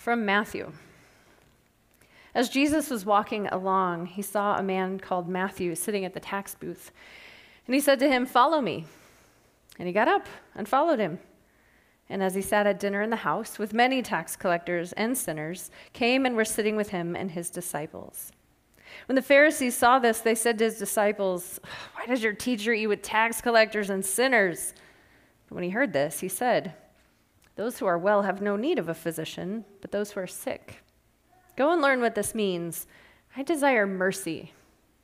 From Matthew. As Jesus was walking along, he saw a man called Matthew sitting at the tax booth. And he said to him, Follow me. And he got up and followed him. And as he sat at dinner in the house with many tax collectors and sinners, came and were sitting with him and his disciples. When the Pharisees saw this, they said to his disciples, Why does your teacher eat with tax collectors and sinners? But when he heard this, he said, Those who are well have no need of a physician, but those who are sick. Go and learn what this means. I desire mercy,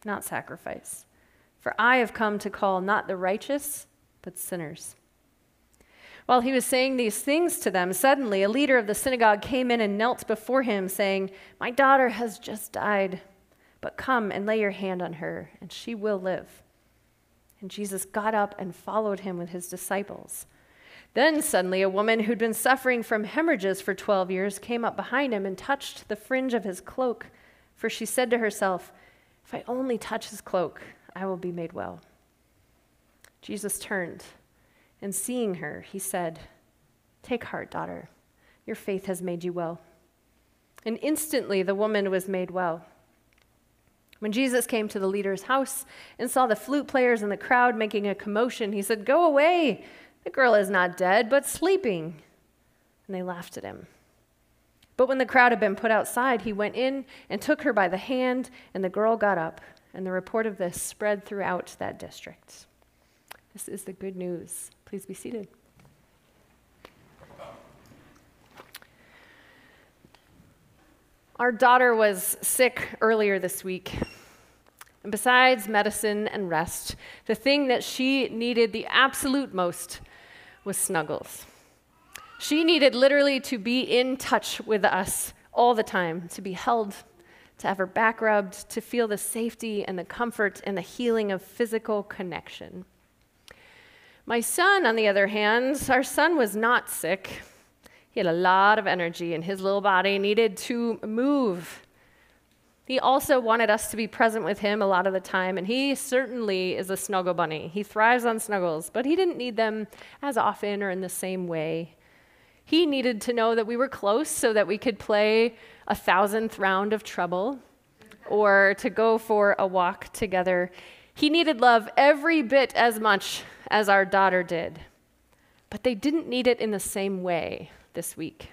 not sacrifice. For I have come to call not the righteous, but sinners. While he was saying these things to them, suddenly a leader of the synagogue came in and knelt before him, saying, My daughter has just died, but come and lay your hand on her, and she will live. And Jesus got up and followed him with his disciples. Then suddenly a woman who'd been suffering from hemorrhages for 12 years came up behind him and touched the fringe of his cloak, for she said to herself, If I only touch his cloak, I will be made well. Jesus turned, and seeing her, he said, Take heart, daughter, your faith has made you well. And instantly the woman was made well. When Jesus came to the leader's house and saw the flute players and the crowd making a commotion, he said, Go away the girl is not dead, but sleeping. And they laughed at him. But when the crowd had been put outside, he went in and took her by the hand, and the girl got up. And the report of this spread throughout that district. This is the good news. Please be seated. Our daughter was sick earlier this week. And besides medicine and rest, the thing that she needed the absolute most was Snuggles. She needed literally to be in touch with us all the time, to be held, to have her back rubbed, to feel the safety and the comfort and the healing of physical connection. My son, on the other hand, our son was not sick. He had a lot of energy, and his little body needed to move he also wanted us to be present with him a lot of the time, and he certainly is a snuggle bunny. He thrives on snuggles, but he didn't need them as often or in the same way. He needed to know that we were close so that we could play a thousandth round of trouble or to go for a walk together. He needed love every bit as much as our daughter did, but they didn't need it in the same way this week.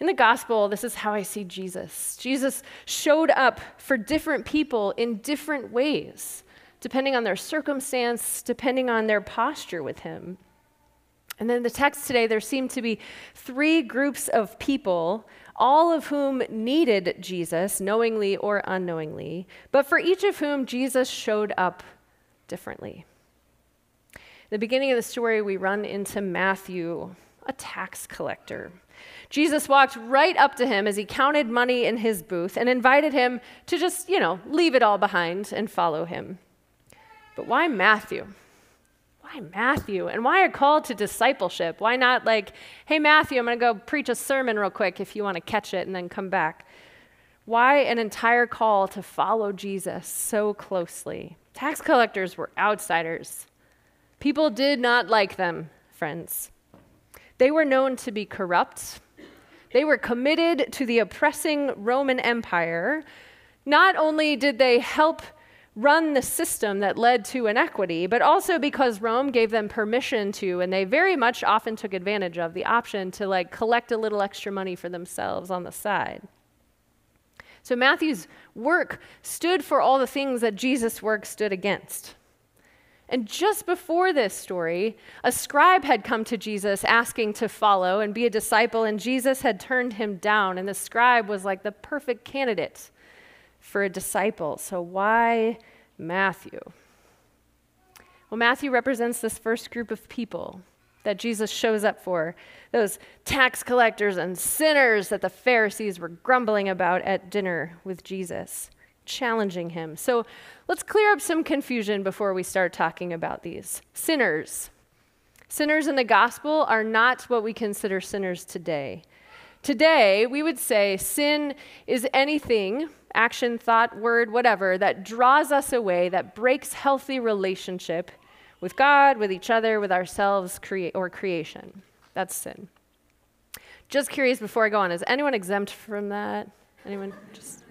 In the gospel, this is how I see Jesus. Jesus showed up for different people in different ways, depending on their circumstance, depending on their posture with him. And then the text today, there seem to be three groups of people, all of whom needed Jesus, knowingly or unknowingly, but for each of whom Jesus showed up differently. In the beginning of the story, we run into Matthew, a tax collector. Jesus walked right up to him as he counted money in his booth and invited him to just, you know, leave it all behind and follow him. But why Matthew? Why Matthew? And why a call to discipleship? Why not like, hey, Matthew, I'm going to go preach a sermon real quick if you want to catch it and then come back? Why an entire call to follow Jesus so closely? Tax collectors were outsiders. People did not like them, friends. They were known to be corrupt. They were committed to the oppressing Roman Empire. Not only did they help run the system that led to inequity, but also because Rome gave them permission to, and they very much often took advantage of the option to like collect a little extra money for themselves on the side. So Matthew's work stood for all the things that Jesus' work stood against. And just before this story, a scribe had come to Jesus asking to follow and be a disciple, and Jesus had turned him down. And the scribe was like the perfect candidate for a disciple. So, why Matthew? Well, Matthew represents this first group of people that Jesus shows up for those tax collectors and sinners that the Pharisees were grumbling about at dinner with Jesus challenging him. So let's clear up some confusion before we start talking about these. Sinners. Sinners in the gospel are not what we consider sinners today. Today, we would say sin is anything, action, thought, word, whatever, that draws us away, that breaks healthy relationship with God, with each other, with ourselves, crea- or creation. That's sin. Just curious before I go on, is anyone exempt from that? Anyone just,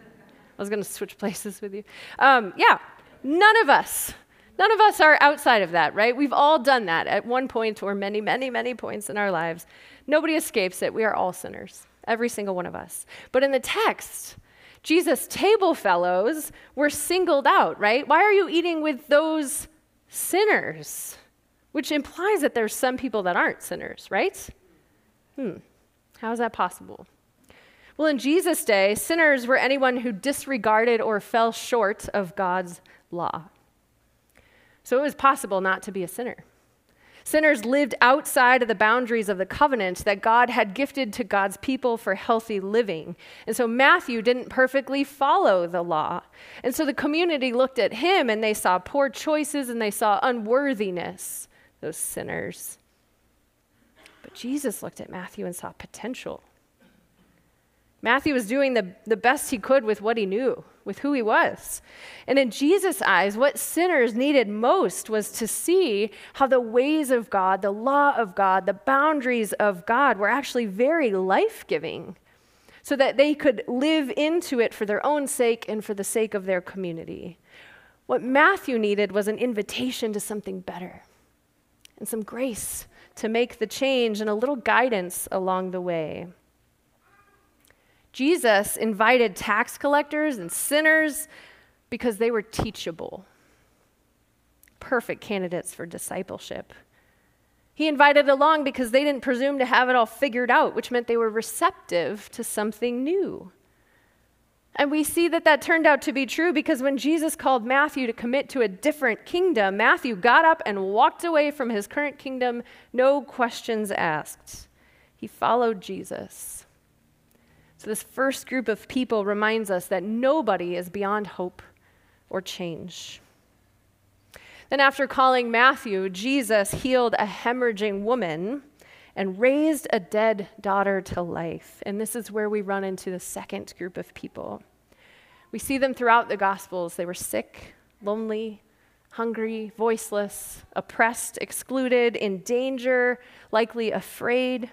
I was going to switch places with you. Um, yeah, none of us. None of us are outside of that, right? We've all done that at one point or many, many, many points in our lives. Nobody escapes it. We are all sinners, every single one of us. But in the text, Jesus' table fellows were singled out, right? Why are you eating with those sinners? Which implies that there's some people that aren't sinners, right? Hmm. How is that possible? Well, in Jesus' day, sinners were anyone who disregarded or fell short of God's law. So it was possible not to be a sinner. Sinners lived outside of the boundaries of the covenant that God had gifted to God's people for healthy living. And so Matthew didn't perfectly follow the law. And so the community looked at him and they saw poor choices and they saw unworthiness, those sinners. But Jesus looked at Matthew and saw potential. Matthew was doing the, the best he could with what he knew, with who he was. And in Jesus' eyes, what sinners needed most was to see how the ways of God, the law of God, the boundaries of God were actually very life giving, so that they could live into it for their own sake and for the sake of their community. What Matthew needed was an invitation to something better and some grace to make the change and a little guidance along the way. Jesus invited tax collectors and sinners because they were teachable, perfect candidates for discipleship. He invited along because they didn't presume to have it all figured out, which meant they were receptive to something new. And we see that that turned out to be true because when Jesus called Matthew to commit to a different kingdom, Matthew got up and walked away from his current kingdom, no questions asked. He followed Jesus. So, this first group of people reminds us that nobody is beyond hope or change. Then, after calling Matthew, Jesus healed a hemorrhaging woman and raised a dead daughter to life. And this is where we run into the second group of people. We see them throughout the Gospels. They were sick, lonely, hungry, voiceless, oppressed, excluded, in danger, likely afraid.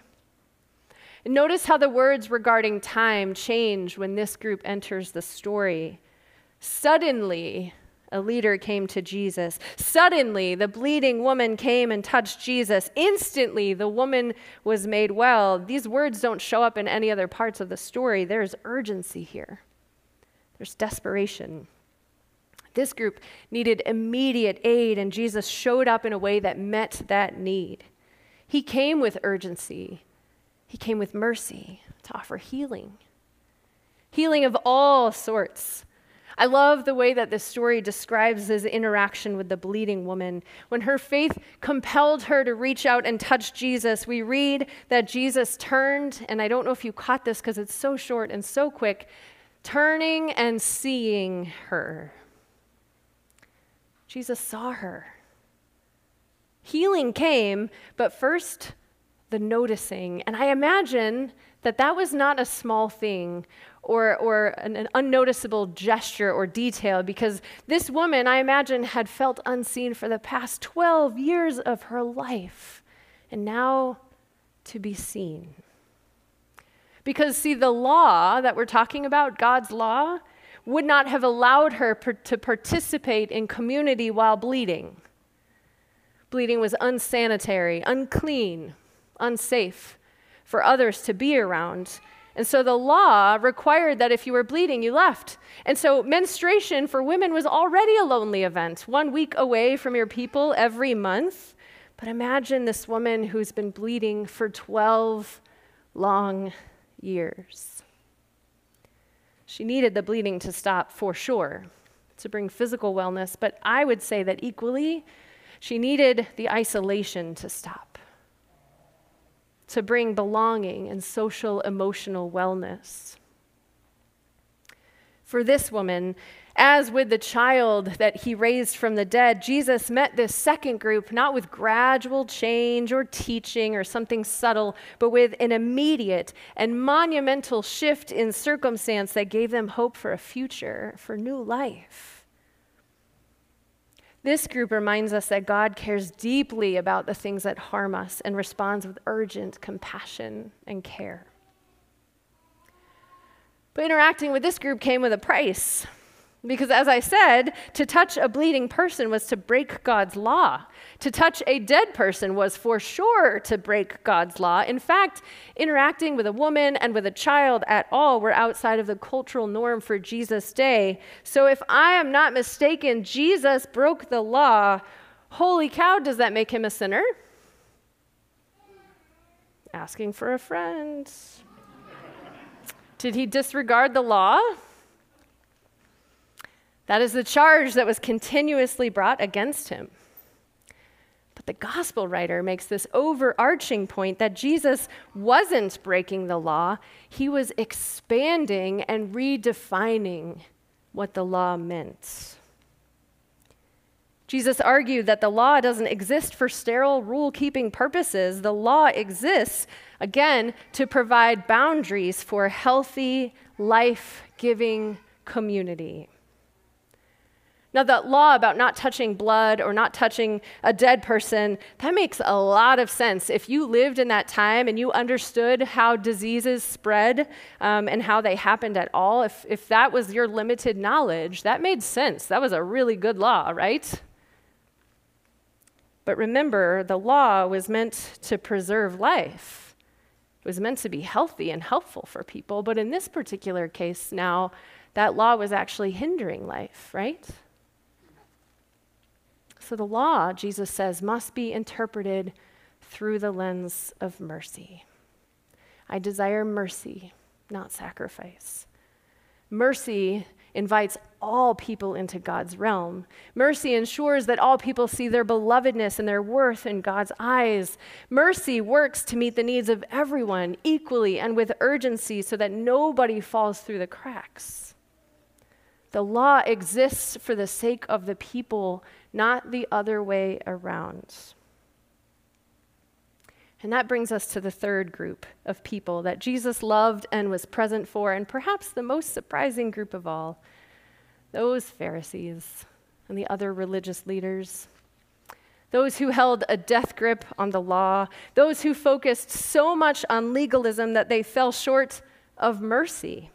Notice how the words regarding time change when this group enters the story. Suddenly, a leader came to Jesus. Suddenly, the bleeding woman came and touched Jesus. Instantly, the woman was made well. These words don't show up in any other parts of the story. There's urgency here, there's desperation. This group needed immediate aid, and Jesus showed up in a way that met that need. He came with urgency. He came with mercy to offer healing, healing of all sorts. I love the way that this story describes his interaction with the bleeding woman. When her faith compelled her to reach out and touch Jesus, we read that Jesus turned, and I don't know if you caught this because it's so short and so quick, turning and seeing her. Jesus saw her. Healing came, but first, the noticing. And I imagine that that was not a small thing or, or an, an, unnoticeable gesture or detail because this woman, I imagine, had felt unseen for the past 12 years of her life. And now to be seen. Because, see, the law that we're talking about, God's law, would not have allowed her per- to participate in community while bleeding. Bleeding was unsanitary, unclean, unsafe for others to be around. And so the law required that if you were bleeding, you left. And so menstruation for women was already a lonely event, one week away from your people every month. But imagine this woman who's been bleeding for 12 long years. She needed the bleeding to stop for sure, to bring physical wellness, but I would say that equally, she needed the isolation to stop to bring belonging and social emotional wellness. For this woman, as with the child that he raised from the dead, Jesus met this second group not with gradual change or teaching or something subtle, but with an immediate and monumental shift in circumstance that gave them hope for a future, for new life. This group reminds us that God cares deeply about the things that harm us and responds with urgent compassion and care. But interacting with this group came with a price. Because as I said, to touch a bleeding person was to break God's law. To touch a dead person was for sure to break God's law. In fact, interacting with a woman and with a child at all were outside of the cultural norm for Jesus' day. So if I am not mistaken, Jesus broke the law. Holy cow, does that make him a sinner? Asking for a friend. Did he disregard the law? That is the charge that was continuously brought against him. But the gospel writer makes this overarching point that Jesus wasn't breaking the law, he was expanding and redefining what the law meant. Jesus argued that the law doesn't exist for sterile rule keeping purposes. The law exists, again, to provide boundaries for healthy, life giving community. Now, that law about not touching blood or not touching a dead person, that makes a lot of sense. If you lived in that time and you understood how diseases spread um, and how they happened at all, if, if that was your limited knowledge, that made sense. That was a really good law, right? But remember, the law was meant to preserve life. It was meant to be healthy and helpful for people. But in this particular case, now, that law was actually hindering life, right? So the law, Jesus says, must be interpreted through the lens of mercy. I desire mercy, not sacrifice. Mercy invites all people into God's realm. Mercy ensures that all people see their belovedness and their worth in God's eyes. Mercy works to meet the needs of everyone equally and with urgency so that nobody falls through the cracks. The law exists for the sake of the people not the other way around. And that brings us to the third group of people that Jesus loved and was present for, and perhaps the most surprising group of all those Pharisees and the other religious leaders. Those who held a death grip on the law, those who focused so much on legalism that they fell short of mercy.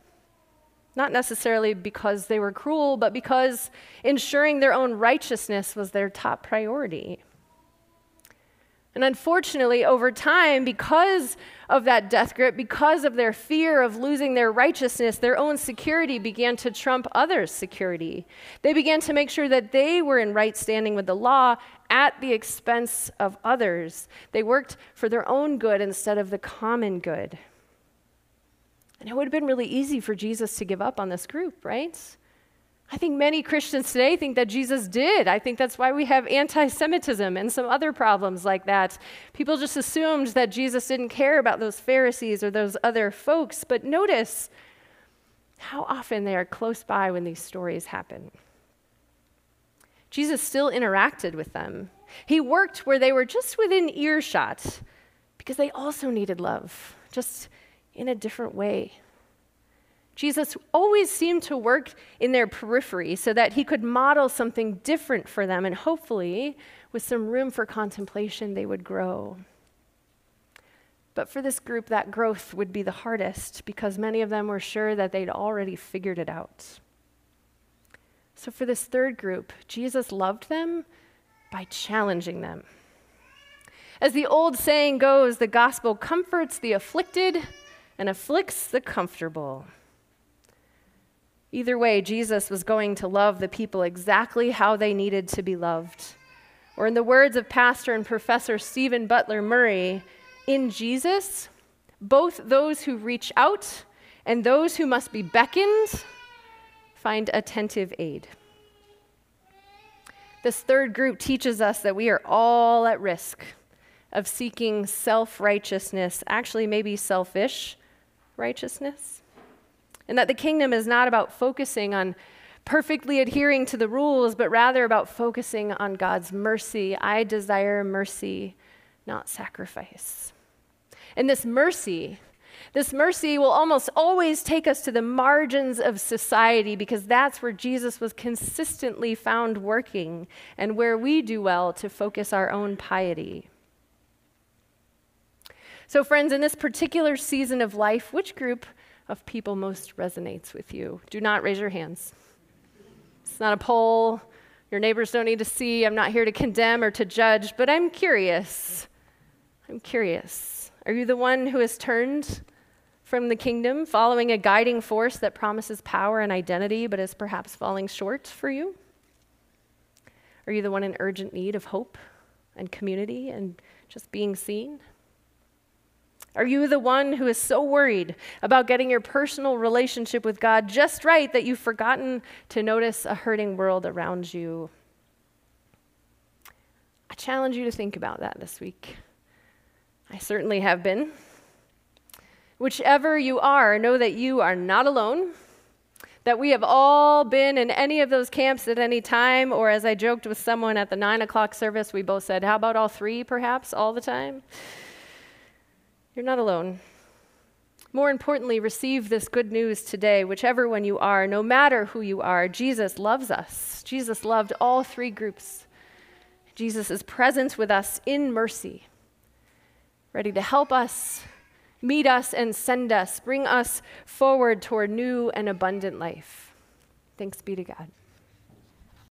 Not necessarily because they were cruel, but because ensuring their own righteousness was their top priority. And unfortunately, over time, because of that death grip, because of their fear of losing their righteousness, their own security began to trump others' security. They began to make sure that they were in right standing with the law at the expense of others. They worked for their own good instead of the common good. And it would have been really easy for Jesus to give up on this group, right? I think many Christians today think that Jesus did. I think that's why we have anti Semitism and some other problems like that. People just assumed that Jesus didn't care about those Pharisees or those other folks. But notice how often they are close by when these stories happen. Jesus still interacted with them. He worked where they were just within earshot because they also needed love, just in a different way. Jesus always seemed to work in their periphery so that he could model something different for them, and hopefully, with some room for contemplation, they would grow. But for this group, that growth would be the hardest because many of them were sure that they'd already figured it out. So, for this third group, Jesus loved them by challenging them. As the old saying goes, the gospel comforts the afflicted and afflicts the comfortable. Either way, Jesus was going to love the people exactly how they needed to be loved. Or, in the words of pastor and professor Stephen Butler Murray, in Jesus, both those who reach out and those who must be beckoned find attentive aid. This third group teaches us that we are all at risk of seeking self righteousness, actually, maybe selfish righteousness. And that the kingdom is not about focusing on perfectly adhering to the rules, but rather about focusing on God's mercy. I desire mercy, not sacrifice. And this mercy, this mercy will almost always take us to the margins of society because that's where Jesus was consistently found working and where we do well to focus our own piety. So, friends, in this particular season of life, which group of people most resonates with you? Do not raise your hands. It's not a poll. Your neighbors don't need to see. I'm not here to condemn or to judge, but I'm curious. I'm curious. Are you the one who has turned from the kingdom, following a guiding force that promises power and identity, but is perhaps falling short for you? Are you the one in urgent need of hope and community and just being seen? Are you the one who is so worried about getting your personal relationship with God just right that you've forgotten to notice a hurting world around you? I challenge you to think about that this week. I certainly have been. Whichever you are, know that you are not alone, that we have all been in any of those camps at any time, or as I joked with someone at the nine o'clock service, we both said, How about all three, perhaps, all the time? You're not alone. More importantly, receive this good news today, whichever one you are, no matter who you are. Jesus loves us. Jesus loved all three groups. Jesus is present with us in mercy, ready to help us, meet us, and send us, bring us forward toward new and abundant life. Thanks be to God.